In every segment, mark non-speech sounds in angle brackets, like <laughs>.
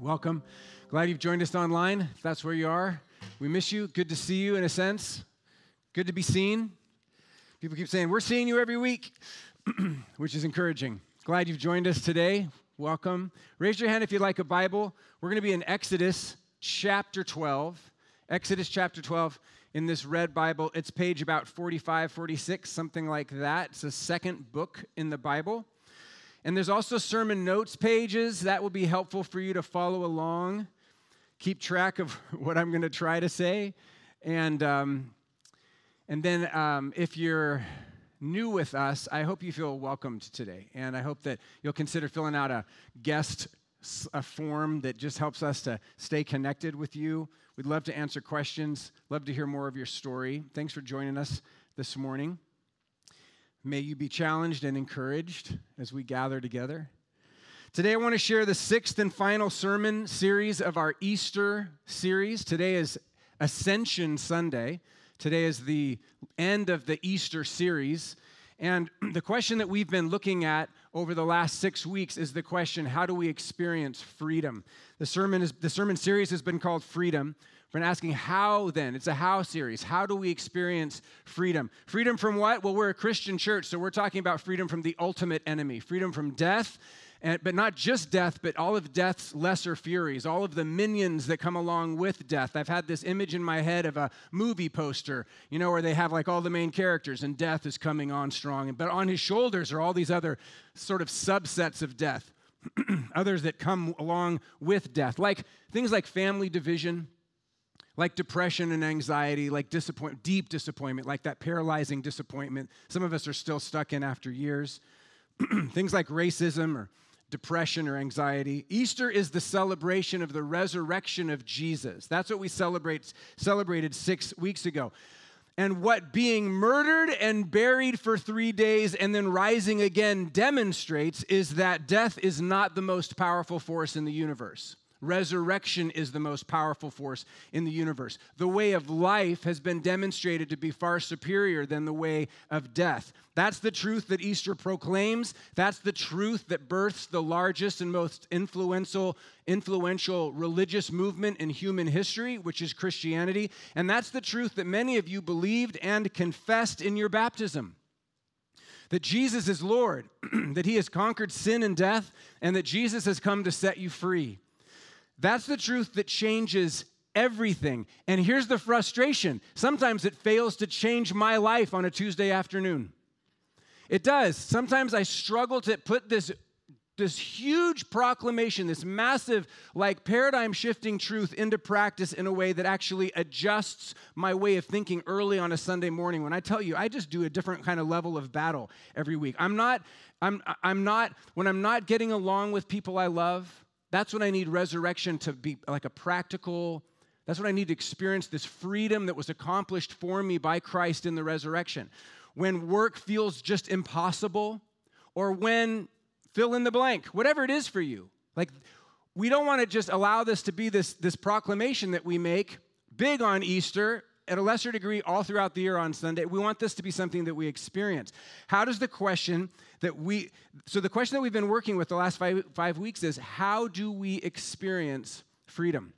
Welcome. Glad you've joined us online. If that's where you are, we miss you. Good to see you in a sense. Good to be seen. People keep saying, We're seeing you every week, <clears throat> which is encouraging. Glad you've joined us today. Welcome. Raise your hand if you'd like a Bible. We're going to be in Exodus chapter 12. Exodus chapter 12 in this red Bible. It's page about 45, 46, something like that. It's the second book in the Bible. And there's also sermon notes pages that will be helpful for you to follow along, keep track of <laughs> what I'm going to try to say. And, um, and then um, if you're new with us, I hope you feel welcomed today. And I hope that you'll consider filling out a guest a form that just helps us to stay connected with you. We'd love to answer questions, love to hear more of your story. Thanks for joining us this morning. May you be challenged and encouraged as we gather together. Today, I want to share the sixth and final sermon series of our Easter series. Today is Ascension Sunday. Today is the end of the Easter series. And <clears throat> the question that we've been looking at over the last six weeks is the question how do we experience freedom? The sermon, is, the sermon series has been called Freedom. We're asking how then? It's a how series. How do we experience freedom? Freedom from what? Well, we're a Christian church, so we're talking about freedom from the ultimate enemy, freedom from death, and, but not just death, but all of death's lesser furies, all of the minions that come along with death. I've had this image in my head of a movie poster, you know, where they have like all the main characters and death is coming on strong. But on his shoulders are all these other sort of subsets of death, <clears throat> others that come along with death, like things like family division like depression and anxiety, like disappoint, deep disappointment, like that paralyzing disappointment some of us are still stuck in after years. <clears throat> Things like racism or depression or anxiety. Easter is the celebration of the resurrection of Jesus. That's what we celebrate celebrated 6 weeks ago. And what being murdered and buried for 3 days and then rising again demonstrates is that death is not the most powerful force in the universe. Resurrection is the most powerful force in the universe. The way of life has been demonstrated to be far superior than the way of death. That's the truth that Easter proclaims. That's the truth that births the largest and most influential, influential religious movement in human history, which is Christianity. And that's the truth that many of you believed and confessed in your baptism that Jesus is Lord, <clears throat> that He has conquered sin and death, and that Jesus has come to set you free. That's the truth that changes everything. And here's the frustration sometimes it fails to change my life on a Tuesday afternoon. It does. Sometimes I struggle to put this this huge proclamation, this massive, like paradigm shifting truth into practice in a way that actually adjusts my way of thinking early on a Sunday morning. When I tell you, I just do a different kind of level of battle every week. I'm not, I'm, I'm not, when I'm not getting along with people I love, that's when I need resurrection to be like a practical, that's what I need to experience this freedom that was accomplished for me by Christ in the resurrection. When work feels just impossible, or when fill in the blank, whatever it is for you. Like, we don't want to just allow this to be this, this proclamation that we make big on Easter at a lesser degree all throughout the year on Sunday. We want this to be something that we experience. How does the question that we, so the question that we've been working with the last five, five weeks is how do we experience freedom?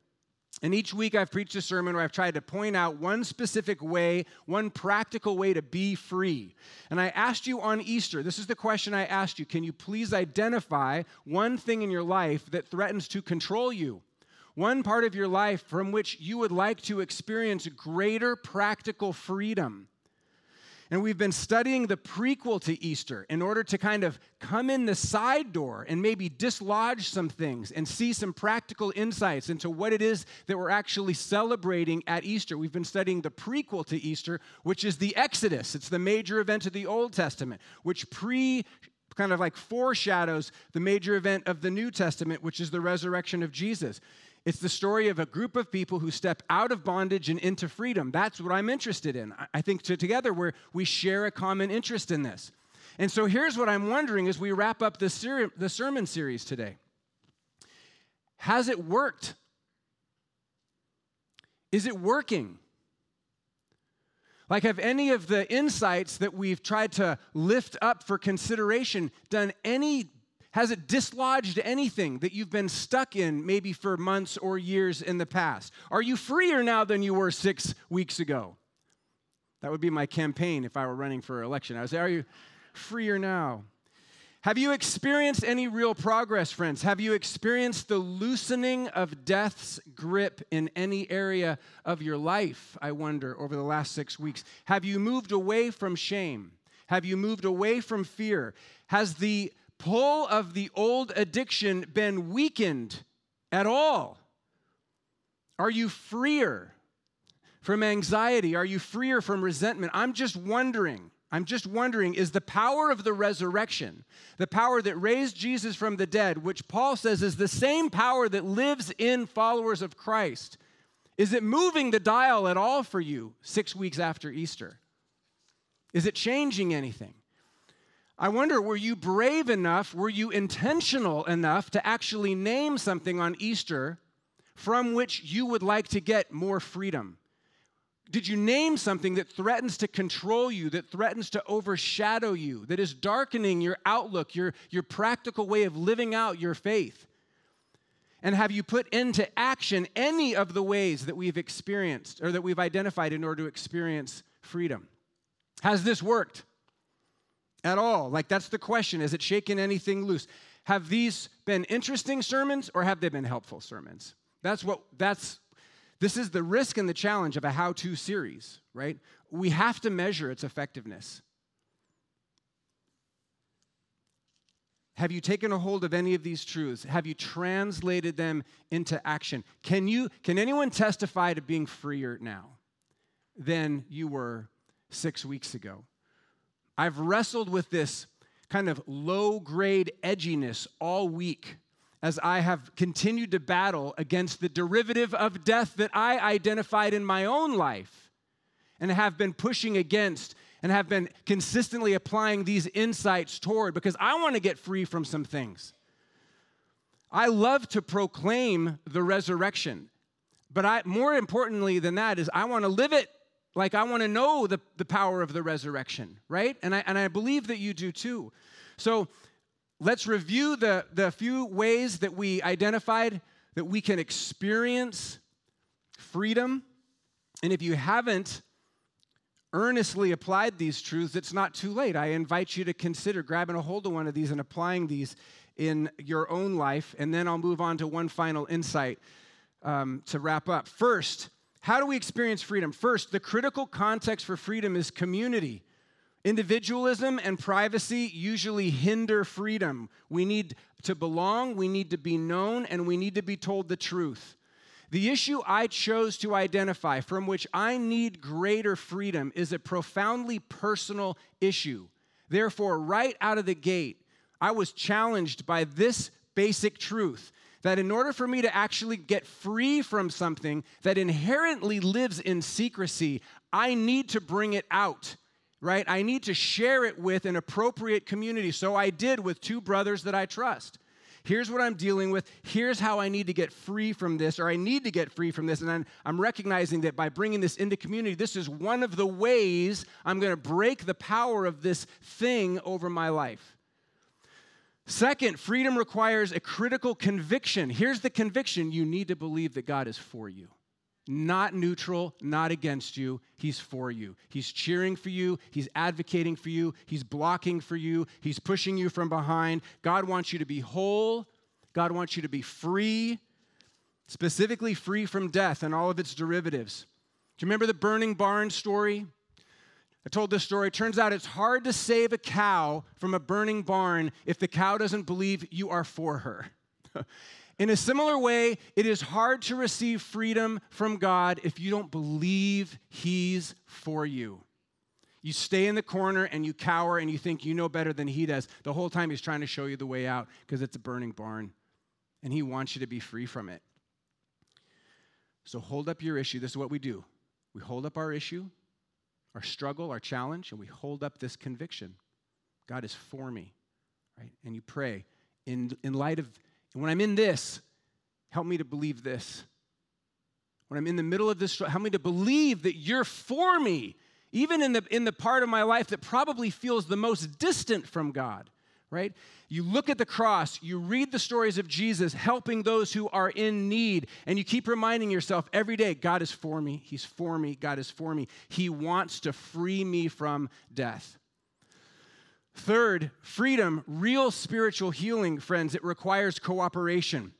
And each week I've preached a sermon where I've tried to point out one specific way, one practical way to be free. And I asked you on Easter, this is the question I asked you can you please identify one thing in your life that threatens to control you? one part of your life from which you would like to experience greater practical freedom. And we've been studying the prequel to Easter in order to kind of come in the side door and maybe dislodge some things and see some practical insights into what it is that we're actually celebrating at Easter. We've been studying the prequel to Easter, which is the Exodus. It's the major event of the Old Testament, which pre kind of like foreshadows the major event of the New Testament, which is the resurrection of Jesus. It's the story of a group of people who step out of bondage and into freedom. That's what I'm interested in. I think together we we share a common interest in this. And so here's what I'm wondering as we wrap up the, ser- the sermon series today Has it worked? Is it working? Like, have any of the insights that we've tried to lift up for consideration done any Has it dislodged anything that you've been stuck in maybe for months or years in the past? Are you freer now than you were six weeks ago? That would be my campaign if I were running for election. I would say, Are you freer now? Have you experienced any real progress, friends? Have you experienced the loosening of death's grip in any area of your life, I wonder, over the last six weeks? Have you moved away from shame? Have you moved away from fear? Has the pull of the old addiction been weakened at all? Are you freer from anxiety? Are you freer from resentment? I'm just wondering I'm just wondering is the power of the resurrection, the power that raised Jesus from the dead, which Paul says is the same power that lives in followers of Christ, is it moving the dial at all for you six weeks after Easter? Is it changing anything? I wonder, were you brave enough, were you intentional enough to actually name something on Easter from which you would like to get more freedom? Did you name something that threatens to control you, that threatens to overshadow you, that is darkening your outlook, your, your practical way of living out your faith? And have you put into action any of the ways that we've experienced or that we've identified in order to experience freedom? Has this worked at all? Like, that's the question. Has it shaken anything loose? Have these been interesting sermons or have they been helpful sermons? That's what, that's this is the risk and the challenge of a how to series, right? We have to measure its effectiveness. Have you taken a hold of any of these truths? Have you translated them into action? Can you can anyone testify to being freer now than you were 6 weeks ago? I've wrestled with this kind of low grade edginess all week as I have continued to battle against the derivative of death that I identified in my own life and have been pushing against and have been consistently applying these insights toward because I want to get free from some things. I love to proclaim the resurrection, but I, more importantly than that is I want to live it like I want to know the, the power of the resurrection, right? And I, and I believe that you do too. So let's review the, the few ways that we identified that we can experience freedom. And if you haven't earnestly applied these truths, it's not too late. I invite you to consider grabbing a hold of one of these and applying these in your own life. And then I'll move on to one final insight um, to wrap up. First, how do we experience freedom? First, the critical context for freedom is community. Individualism and privacy usually hinder freedom. We need to belong, we need to be known, and we need to be told the truth. The issue I chose to identify, from which I need greater freedom, is a profoundly personal issue. Therefore, right out of the gate, I was challenged by this basic truth that in order for me to actually get free from something that inherently lives in secrecy, I need to bring it out right? I need to share it with an appropriate community. So I did with two brothers that I trust. Here's what I'm dealing with. Here's how I need to get free from this, or I need to get free from this. And I'm, recognizing that by bringing this into community, this is one of the ways I'm going to break the power of this thing over my life. Second, freedom requires a critical conviction. Here's the conviction you need to believe that God is for you not neutral, not against you. He's for you. He's cheering for you. He's advocating for you. He's blocking for you. He's pushing you from behind. God wants you to be whole. God wants you to be free, specifically free from death and all of its derivatives. Do you remember the burning barn story? I told this story. Turns out it's hard to save a cow from a burning barn if the cow doesn't believe you are for her. <laughs> In a similar way, it is hard to receive freedom from God if you don't believe He's for you. You stay in the corner and you cower and you think you know better than He does. The whole time He's trying to show you the way out because it's a burning barn and He wants you to be free from it. So hold up your issue. This is what we do we hold up our issue, our struggle, our challenge, and we hold up this conviction God is for me, right? And you pray in, in light of when I'm in this, help me to believe this. When I'm in the middle of this, help me to believe that you're for me, even in the, in the part of my life that probably feels the most distant from God. Right? You look at the cross, you read the stories of Jesus helping those who are in need, and you keep reminding yourself every day God is for me, He's for me, God is for me. He wants to free me from death. Third, freedom, real spiritual healing, friends, it requires cooperation.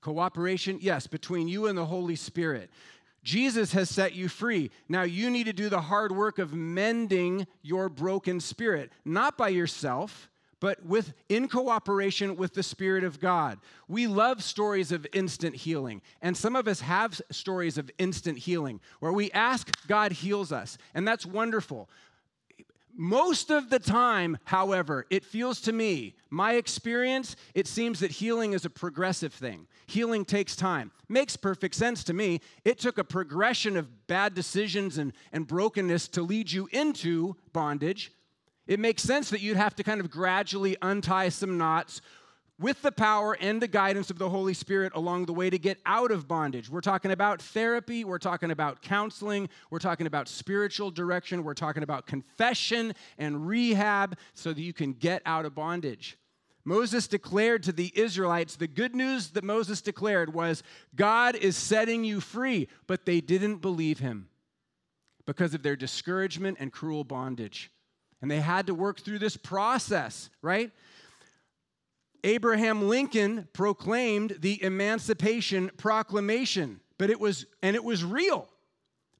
Cooperation, yes, between you and the Holy Spirit. Jesus has set you free. Now you need to do the hard work of mending your broken spirit, not by yourself, but with in cooperation with the spirit of God. We love stories of instant healing, and some of us have stories of instant healing where we ask God heals us, and that's wonderful. Most of the time, however, it feels to me, my experience, it seems that healing is a progressive thing. Healing takes time. Makes perfect sense to me. It took a progression of bad decisions and, and brokenness to lead you into bondage. It makes sense that you'd have to kind of gradually untie some knots, with the power and the guidance of the Holy Spirit along the way to get out of bondage. We're talking about therapy, we're talking about counseling, we're talking about spiritual direction, we're talking about confession and rehab so that you can get out of bondage. Moses declared to the Israelites the good news that Moses declared was God is setting you free, but they didn't believe him because of their discouragement and cruel bondage. And they had to work through this process, right? Abraham Lincoln proclaimed the Emancipation Proclamation, but it was, and it was real,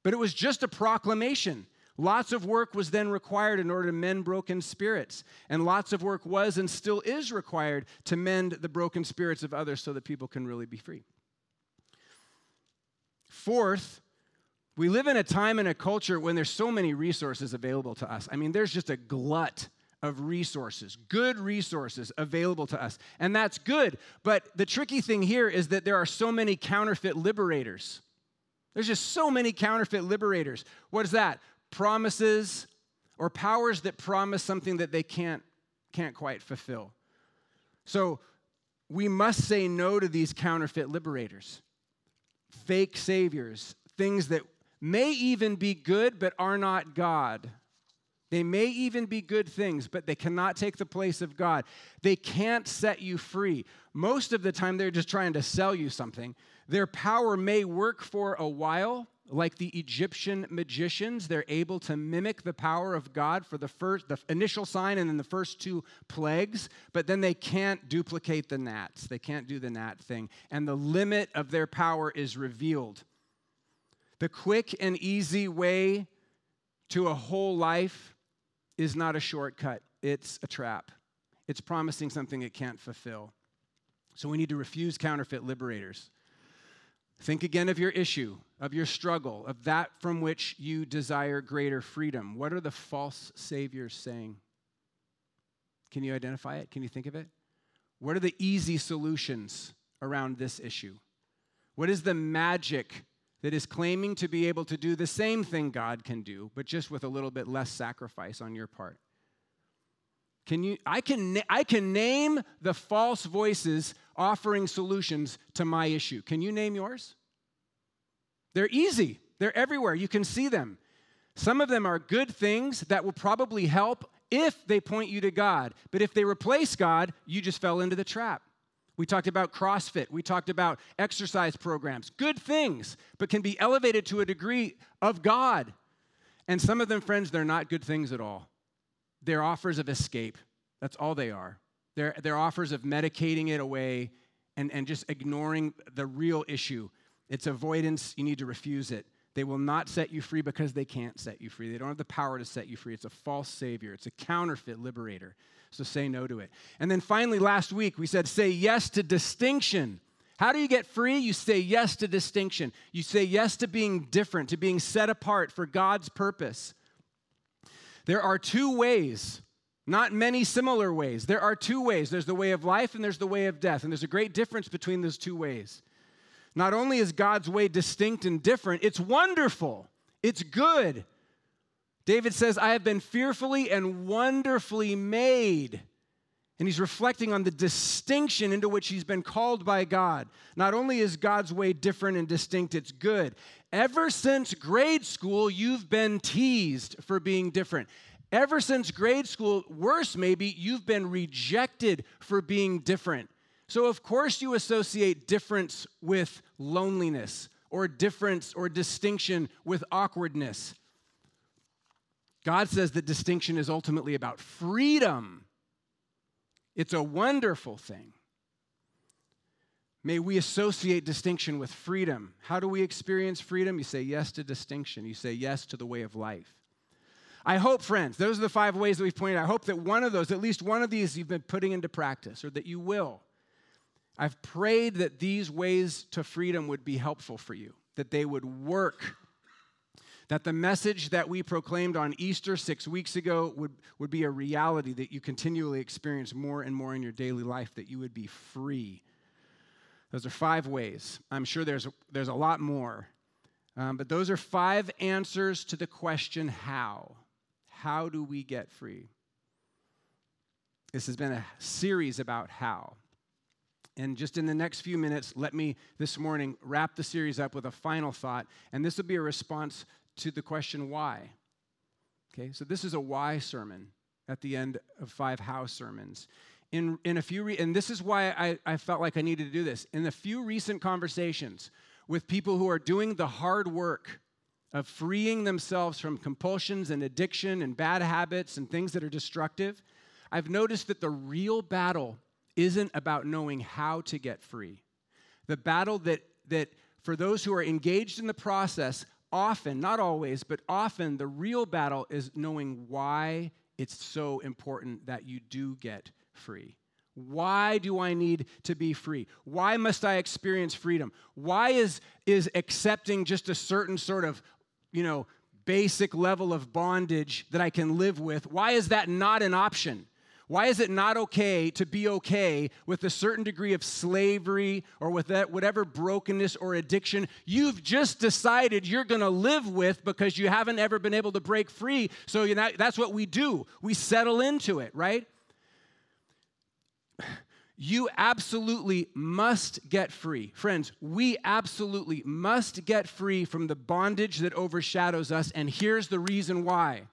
but it was just a proclamation. Lots of work was then required in order to mend broken spirits, and lots of work was and still is required to mend the broken spirits of others so that people can really be free. Fourth, we live in a time and a culture when there's so many resources available to us. I mean, there's just a glut of resources, good resources available to us. And that's good. But the tricky thing here is that there are so many counterfeit liberators. There's just so many counterfeit liberators. What is that? Promises or powers that promise something that they can't, can't quite fulfill. So we must say no to these counterfeit liberators, fake saviors, things that may even be good but are not God. They may even be good things, but they cannot take the place of God. They can't set you free. Most of the time, they're just trying to sell you something. Their power may work for a while, like the Egyptian magicians. They're able to mimic the power of God for the first, the initial sign, and then the first two plagues, but then they can't duplicate the gnats. They can't do the gnat thing. And the limit of their power is revealed. The quick and easy way to a whole life is not a shortcut, it's a trap. It's promising something it can't fulfill. So we need to refuse counterfeit liberators. Think again of your issue, of your struggle, of that from which you desire greater freedom. What are the false saviors saying? Can you identify it? Can you think of it? What are the easy solutions around this issue? What is the magic that is claiming to be able to do the same thing God can do, but just with a little bit less sacrifice on your part. Can you, I, can, I can name the false voices offering solutions to my issue. Can you name yours? They're easy, they're everywhere. You can see them. Some of them are good things that will probably help if they point you to God. But if they replace God, you just fell into the trap. We talked about CrossFit. We talked about exercise programs. Good things, but can be elevated to a degree of God. And some of them, friends, they're not good things at all. They're offers of escape. That's all they are. They're, they're offers of medicating it away and, and just ignoring the real issue. It's avoidance. You need to refuse it. They will not set you free because they can't set you free. They don't have the power to set you free. It's a false savior, it's a counterfeit liberator. So say no to it. And then finally, last week, we said say yes to distinction. How do you get free? You say yes to distinction. You say yes to being different, to being set apart for God's purpose. There are two ways, not many similar ways. There are two ways there's the way of life and there's the way of death. And there's a great difference between those two ways. Not only is God's way distinct and different, it's wonderful, it's good, David says, I have been fearfully and wonderfully made. And he's reflecting on the distinction into which he's been called by God. Not only is God's way different and distinct, it's good. Ever since grade school, you've been teased for being different. Ever since grade school, worse maybe, you've been rejected for being different. So, of course, you associate difference with loneliness, or difference or distinction with awkwardness. God says that distinction is ultimately about freedom. It's a wonderful thing. May we associate distinction with freedom. How do we experience freedom? You say yes to distinction, you say yes to the way of life. I hope, friends, those are the five ways that we've pointed out. I hope that one of those, at least one of these, you've been putting into practice or that you will. I've prayed that these ways to freedom would be helpful for you, that they would work, that the message that we proclaimed on Easter six weeks ago would, would be a reality that you continually experience more and more in your daily life, that you would be free. Those are five ways. I'm sure there's, there's a lot more, um, but those are five answers to the question how. How do we get free? This has been a series about how. And just in the next few minutes, let me this morning wrap the series up with a final thought. And this will be a response to the question why. Okay, so this is a why sermon at the end of five how sermons. In, in a few, re- and this is why I, I felt like I needed to do this. In the few recent conversations with people who are doing the hard work of freeing themselves from compulsions and addiction and bad habits and things that are destructive, I've noticed that the real battle isn't about knowing how to get free. The battle that, that for those who are engaged in the process, often, not always, but often, the real battle is knowing why it's so important that you do get free. Why do I need to be free? Why must I experience freedom? Why is, is accepting just a certain sort of, you know, basic level of bondage that I can live with, why is that not an option? Why is it not okay to be okay with a certain degree of slavery or with that whatever brokenness or addiction you've just decided you're going to live with because you haven't ever been able to break free? So you know, that's what we do. We settle into it, right? You absolutely must get free. Friends, we absolutely must get free from the bondage that overshadows us. And here's the reason why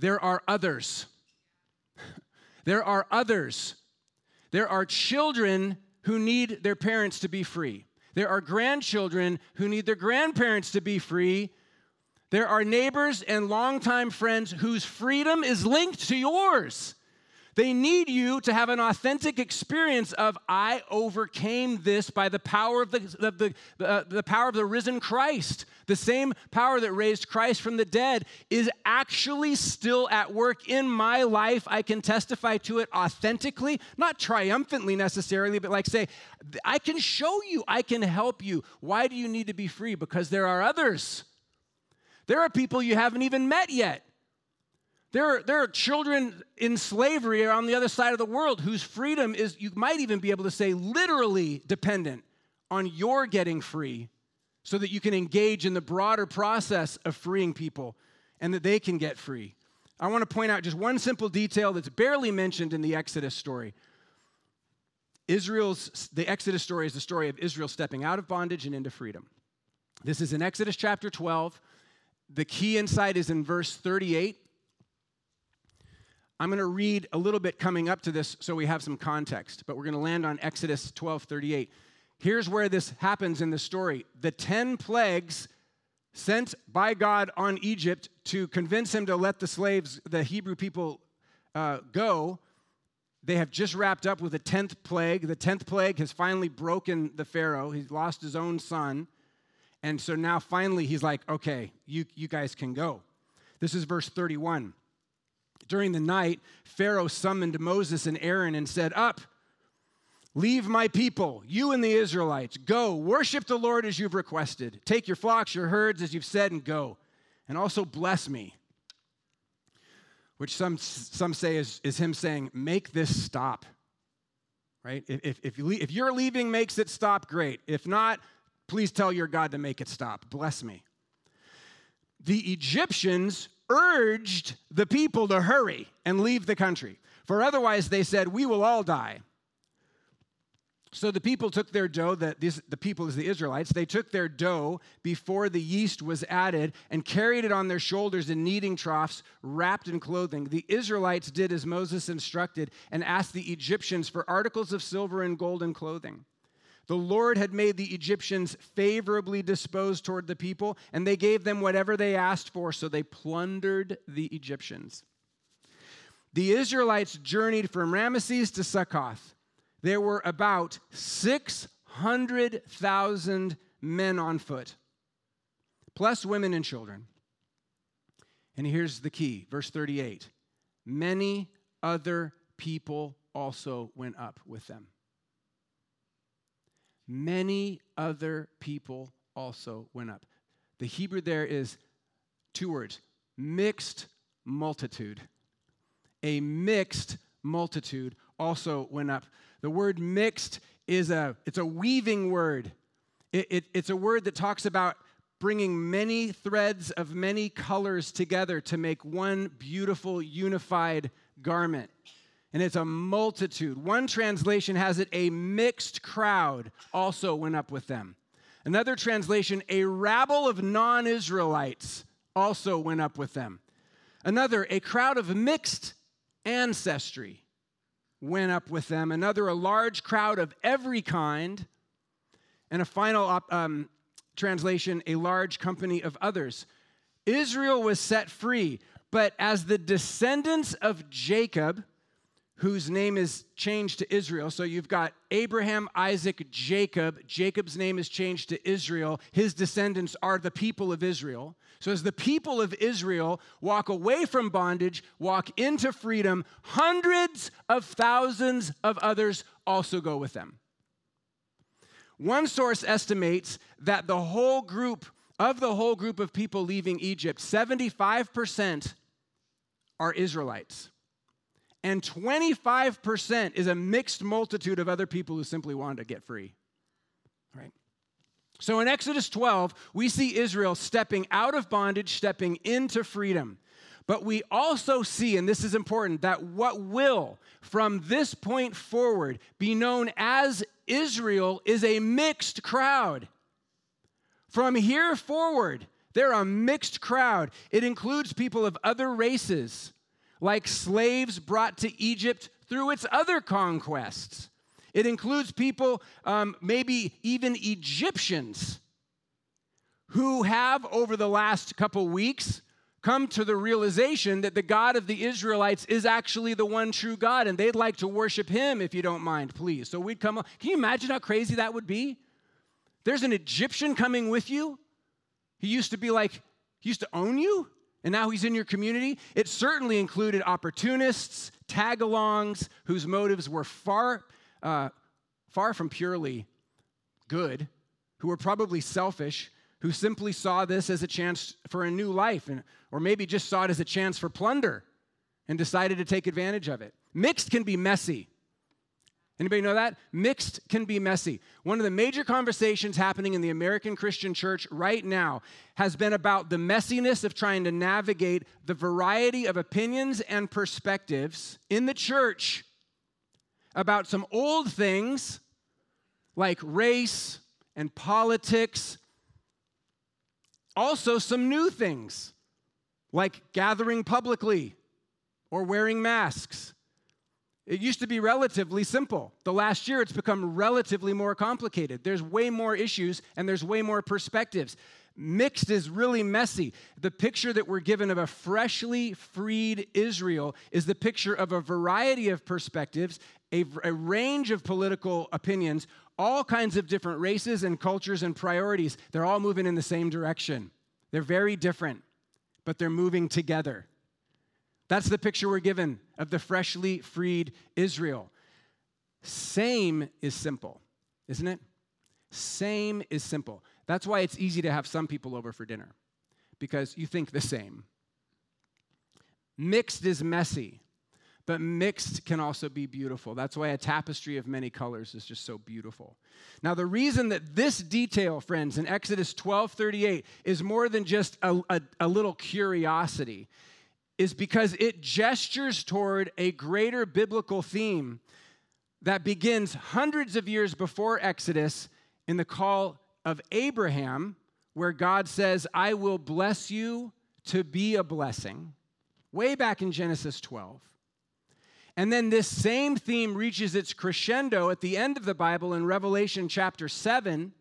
there are others. There are others. There are children who need their parents to be free. There are grandchildren who need their grandparents to be free. There are neighbors and longtime friends whose freedom is linked to yours. They need you to have an authentic experience of I overcame this by the power of the, the, the, uh, the power of the risen Christ. The same power that raised Christ from the dead is actually still at work in my life. I can testify to it authentically, not triumphantly necessarily, but like say, I can show you, I can help you. Why do you need to be free? Because there are others. There are people you haven't even met yet. There are, there are children in slavery on the other side of the world whose freedom is, you might even be able to say, literally dependent on your getting free so that you can engage in the broader process of freeing people and that they can get free. I want to point out just one simple detail that's barely mentioned in the Exodus story. Israel's the Exodus story is the story of Israel stepping out of bondage and into freedom. This is in Exodus chapter 12. The key insight is in verse 38 I'm going to read a little bit coming up to this so we have some context, but we're going to land on Exodus 12 38. Here's where this happens in the story. The 10 plagues sent by God on Egypt to convince him to let the slaves, the Hebrew people, uh, go, they have just wrapped up with the 10th plague. The 10th plague has finally broken the Pharaoh. He's lost his own son. And so now finally he's like, okay, you, you guys can go. This is verse 31. During the night, Pharaoh summoned Moses and Aaron and said, Up, leave my people, you and the Israelites. Go, worship the Lord as you've requested. Take your flocks, your herds, as you've said, and go. And also bless me. Which some, some say is, is him saying, Make this stop. Right? If, if, if you're leaving makes it stop, great. If not, please tell your God to make it stop. Bless me. The Egyptians urged the people to hurry and leave the country. For otherwise, they said, We will all die. So the people took their dough, the, this, the people is the Israelites, they took their dough before the yeast was added and carried it on their shoulders in kneading troughs, wrapped in clothing. The Israelites did as Moses instructed and asked the Egyptians for articles of silver and gold and clothing. The Lord had made the Egyptians favorably disposed toward the people, and they gave them whatever they asked for, so they plundered the Egyptians. The Israelites journeyed from Ramesses to Succoth there were about 600,000 men on foot, plus women and children. And here's the key verse 38 many other people also went up with them. Many other people also went up. The Hebrew there is two words mixed multitude. A mixed multitude also went up. The word mixed is a, it's a weaving word. It, it, it's a word that talks about bringing many threads of many colors together to make one beautiful, unified garment. And it's a multitude. One translation has it, a mixed crowd also went up with them. Another translation, a rabble of non Israelites also went up with them. Another, a crowd of mixed ancestry went up with them. Another, a large crowd of every kind. And a final um, translation, a large company of others. Israel was set free, but as the descendants of Jacob, whose name is changed to Israel. So you've got Abraham, Isaac, Jacob. Jacob's name is changed to Israel. His descendants are the people of Israel. So as the people of Israel walk away from bondage, walk into freedom, hundreds of thousands of others also go with them. One source estimates that the whole group, of the whole group of people leaving Egypt, 75% are Israelites and 25% is a mixed multitude of other people who simply wanted to get free. Right? So in Exodus 12, we see Israel stepping out of bondage, stepping into freedom. But we also see, and this is important, that what will from this point forward be known as Israel is a mixed crowd. From here forward, they're a mixed crowd. It includes people of other races, like slaves brought to Egypt through its other conquests. It includes people, um, maybe even Egyptians, who have over the last couple weeks come to the realization that the God of the Israelites is actually the one true God, and they'd like to worship Him if you don't mind, please. So we'd come. Can you imagine how crazy that would be? There's an Egyptian coming with you. He used to be like, he used to own you and now he's in your community. It certainly included opportunists, tag alongs, whose motives were far, uh, far from purely good, who were probably selfish, who simply saw this as a chance for a new life, and, or maybe just saw it as a chance for plunder and decided to take advantage of it. Mixed can be messy. Anybody know that? Mixed can be messy. One of the major conversations happening in the American Christian church right now has been about the messiness of trying to navigate the variety of opinions and perspectives in the church about some old things like race and politics, also some new things like gathering publicly or wearing masks it used to be relatively simple. The last year, it's become relatively more complicated. There's way more issues and there's way more perspectives. Mixed is really messy. The picture that we're given of a freshly freed Israel is the picture of a variety of perspectives, a, a range of political opinions, all kinds of different races and cultures and priorities. They're all moving in the same direction. They're very different, but they're moving together. That's the picture we're given of the freshly freed Israel. Same is simple, isn't it? Same is simple. That's why it's easy to have some people over for dinner, because you think the same. Mixed is messy, but mixed can also be beautiful. That's why a tapestry of many colors is just so beautiful. Now, the reason that this detail, friends, in Exodus 12 38 is more than just a, a, a little curiosity is because it gestures toward a greater biblical theme that begins hundreds of years before Exodus in the call of Abraham, where God says, I will bless you to be a blessing, way back in Genesis 12. And then this same theme reaches its crescendo at the end of the Bible in Revelation chapter 7,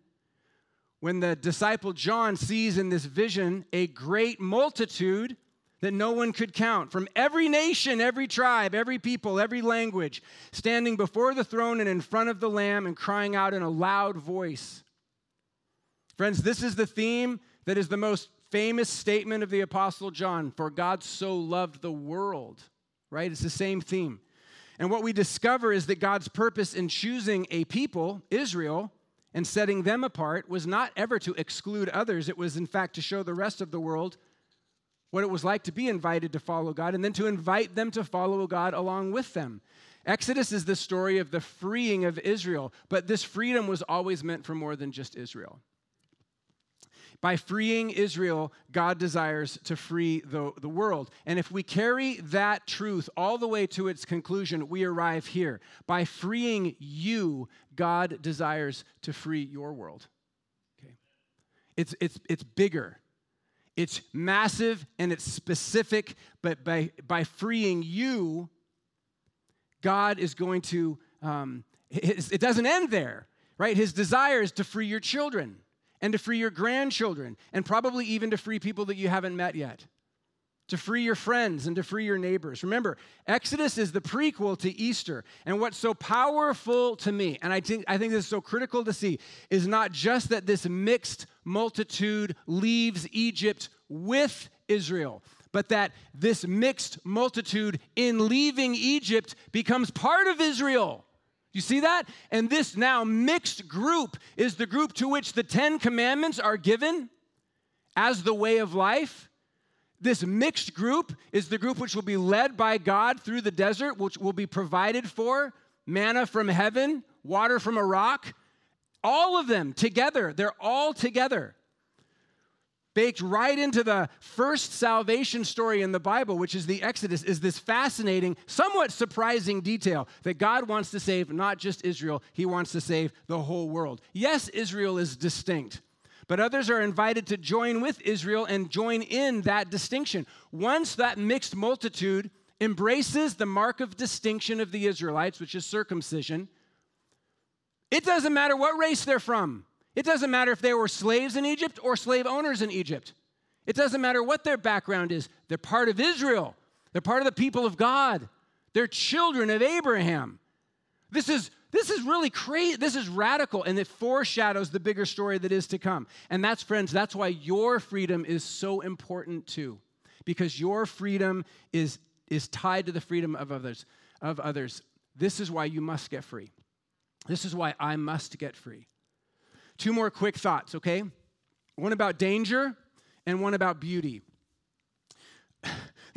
when the disciple John sees in this vision a great multitude that no one could count from every nation, every tribe, every people, every language, standing before the throne and in front of the Lamb and crying out in a loud voice. Friends, this is the theme that is the most famous statement of the Apostle John for God so loved the world, right? It's the same theme. And what we discover is that God's purpose in choosing a people, Israel, and setting them apart was not ever to exclude others. It was, in fact, to show the rest of the world what it was like to be invited to follow God and then to invite them to follow God along with them. Exodus is the story of the freeing of Israel, but this freedom was always meant for more than just Israel. By freeing Israel, God desires to free the, the world. And if we carry that truth all the way to its conclusion, we arrive here. By freeing you, God desires to free your world. Okay. It's, it's, it's bigger. It's massive and it's specific, but by, by freeing you, God is going to, um, it doesn't end there, right? His desire is to free your children and to free your grandchildren, and probably even to free people that you haven't met yet, to free your friends and to free your neighbors. Remember, Exodus is the prequel to Easter. And what's so powerful to me, and I think, I think this is so critical to see, is not just that this mixed multitude leaves Egypt with Israel but that this mixed multitude in leaving Egypt becomes part of Israel. You see that? And this now mixed group is the group to which the Ten Commandments are given as the way of life. This mixed group is the group which will be led by God through the desert, which will be provided for manna from heaven, water from a rock. All of them together, they're all together baked right into the first salvation story in the Bible, which is the Exodus, is this fascinating, somewhat surprising detail that God wants to save not just Israel, He wants to save the whole world. Yes, Israel is distinct, but others are invited to join with Israel and join in that distinction. Once that mixed multitude embraces the mark of distinction of the Israelites, which is circumcision, it doesn't matter what race they're from. It doesn't matter if they were slaves in Egypt or slave owners in Egypt. It doesn't matter what their background is. They're part of Israel, they're part of the people of God, they're children of Abraham. This is this is really crazy. This is radical, and it foreshadows the bigger story that is to come. And that's, friends, that's why your freedom is so important too, because your freedom is, is tied to the freedom of others. Of others. This is why you must get free. This is why I must get free. Two more quick thoughts, okay? One about danger and one about beauty.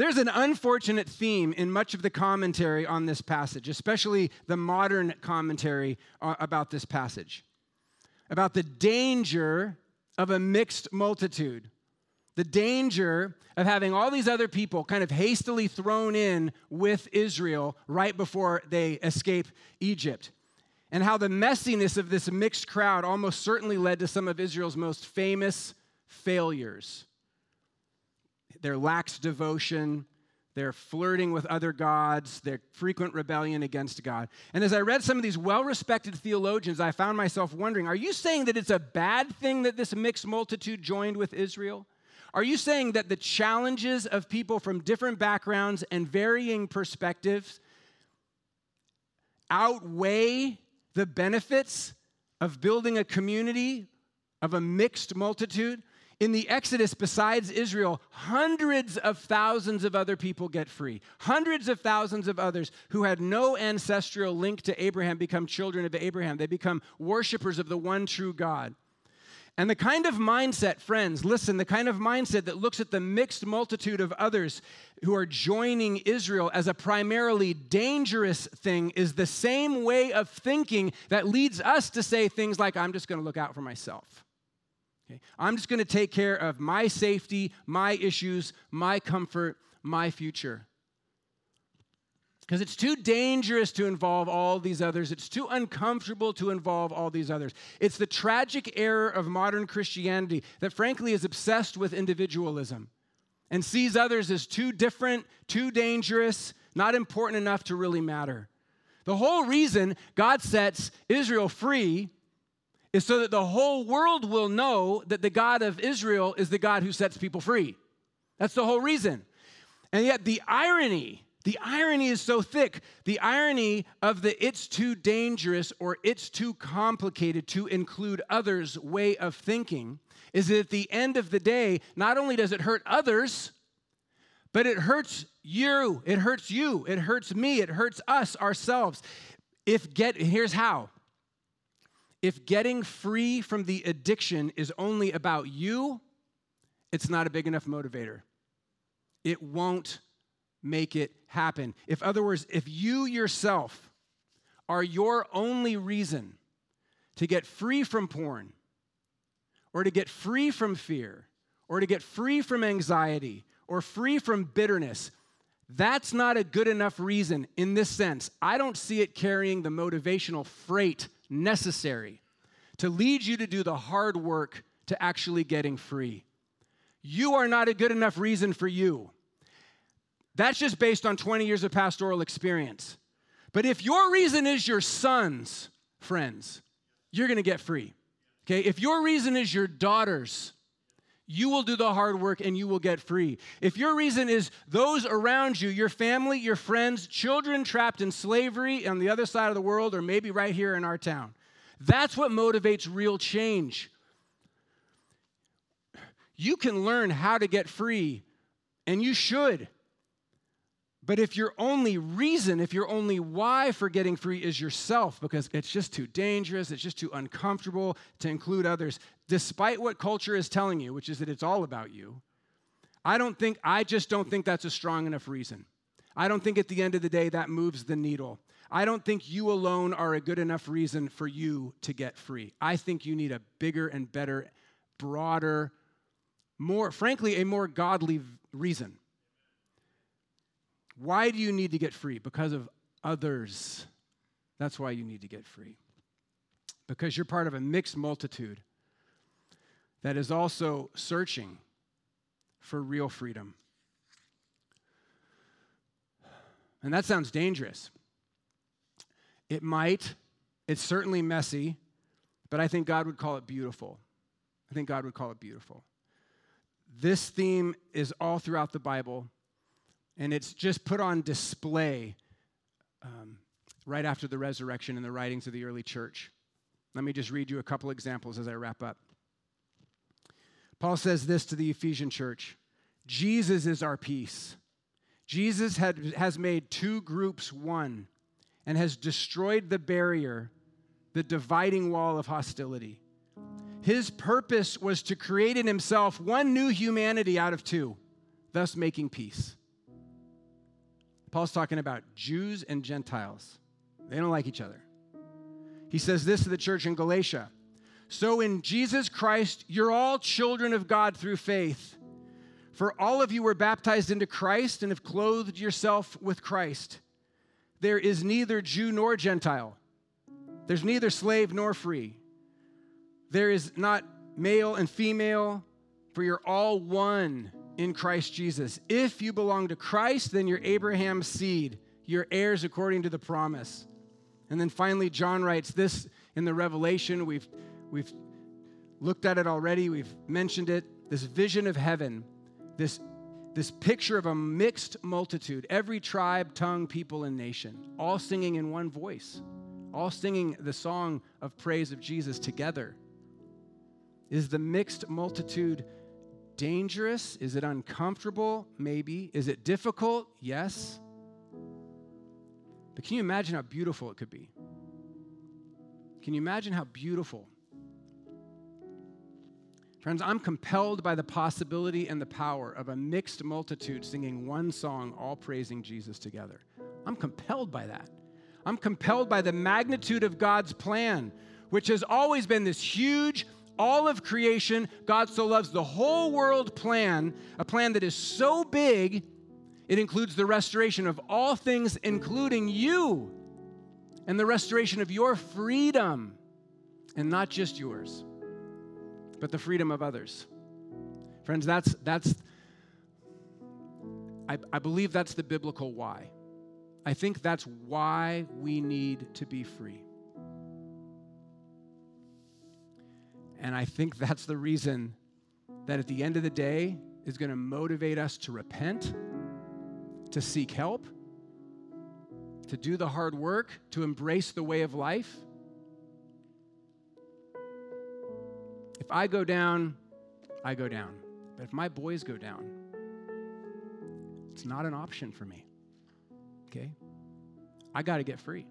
There's an unfortunate theme in much of the commentary on this passage, especially the modern commentary uh, about this passage, about the danger of a mixed multitude, the danger of having all these other people kind of hastily thrown in with Israel right before they escape Egypt and how the messiness of this mixed crowd almost certainly led to some of Israel's most famous failures. Their lax devotion, their flirting with other gods, their frequent rebellion against God. And as I read some of these well respected theologians, I found myself wondering are you saying that it's a bad thing that this mixed multitude joined with Israel? Are you saying that the challenges of people from different backgrounds and varying perspectives outweigh the benefits of building a community of a mixed multitude. In the Exodus, besides Israel, hundreds of thousands of other people get free. Hundreds of thousands of others who had no ancestral link to Abraham become children of Abraham. They become worshipers of the one true God. And the kind of mindset, friends, listen, the kind of mindset that looks at the mixed multitude of others who are joining Israel as a primarily dangerous thing is the same way of thinking that leads us to say things like, I'm just going to look out for myself. Okay? I'm just going to take care of my safety, my issues, my comfort, my future. Because it's too dangerous to involve all these others. It's too uncomfortable to involve all these others. It's the tragic error of modern Christianity that, frankly, is obsessed with individualism and sees others as too different, too dangerous, not important enough to really matter. The whole reason God sets Israel free is so that the whole world will know that the God of Israel is the God who sets people free. That's the whole reason. And yet, the irony, the irony is so thick. The irony of the it's too dangerous or it's too complicated to include others' way of thinking is that at the end of the day, not only does it hurt others, but it hurts you. It hurts you. It hurts me. It hurts us ourselves. If get here's how. If getting free from the addiction is only about you, it's not a big enough motivator. It won't make it happen. If other words, if you yourself are your only reason to get free from porn or to get free from fear or to get free from anxiety or free from bitterness, that's not a good enough reason in this sense. I don't see it carrying the motivational freight necessary to lead you to do the hard work to actually getting free. You are not a good enough reason for you. That's just based on 20 years of pastoral experience. But if your reason is your sons, friends, you're gonna get free. Okay? If your reason is your daughters, you will do the hard work and you will get free. If your reason is those around you, your family, your friends, children trapped in slavery on the other side of the world, or maybe right here in our town, that's what motivates real change. You can learn how to get free, and you should. But if your only reason, if your only why for getting free is yourself, because it's just too dangerous, it's just too uncomfortable to include others, despite what culture is telling you, which is that it's all about you, I don't think, I just don't think that's a strong enough reason. I don't think at the end of the day that moves the needle. I don't think you alone are a good enough reason for you to get free. I think you need a bigger and better, broader, more, frankly, a more godly reason. Why do you need to get free? Because of others. That's why you need to get free. Because you're part of a mixed multitude that is also searching for real freedom. And that sounds dangerous. It might, it's certainly messy, but I think God would call it beautiful. I think God would call it beautiful. This theme is all throughout the Bible and it's just put on display um, right after the resurrection in the writings of the early church. Let me just read you a couple examples as I wrap up. Paul says this to the Ephesian church Jesus is our peace. Jesus had, has made two groups one and has destroyed the barrier, the dividing wall of hostility. His purpose was to create in himself one new humanity out of two, thus making peace. Paul's talking about Jews and Gentiles. They don't like each other. He says this to the church in Galatia So in Jesus Christ, you're all children of God through faith. For all of you were baptized into Christ and have clothed yourself with Christ. There is neither Jew nor Gentile, there's neither slave nor free. There is not male and female, for you're all one in Christ Jesus. If you belong to Christ, then you're Abraham's seed, you're heirs according to the promise. And then finally, John writes this in the Revelation. We've, we've looked at it already, we've mentioned it. This vision of heaven, this, this picture of a mixed multitude, every tribe, tongue, people, and nation, all singing in one voice, all singing the song of praise of Jesus together. Is the mixed multitude dangerous? Is it uncomfortable? Maybe. Is it difficult? Yes. But can you imagine how beautiful it could be? Can you imagine how beautiful? Friends, I'm compelled by the possibility and the power of a mixed multitude singing one song, all praising Jesus together. I'm compelled by that. I'm compelled by the magnitude of God's plan, which has always been this huge, all of creation, God so loves the whole world plan, a plan that is so big It includes the restoration of all things, including you, and the restoration of your freedom, and not just yours, but the freedom of others. Friends, that's, that's I, I believe that's the biblical why. I think that's why we need to be free. And I think that's the reason that at the end of the day is going to motivate us to repent, to seek help, to do the hard work, to embrace the way of life. If I go down, I go down. But if my boys go down, it's not an option for me. Okay? I got to get free.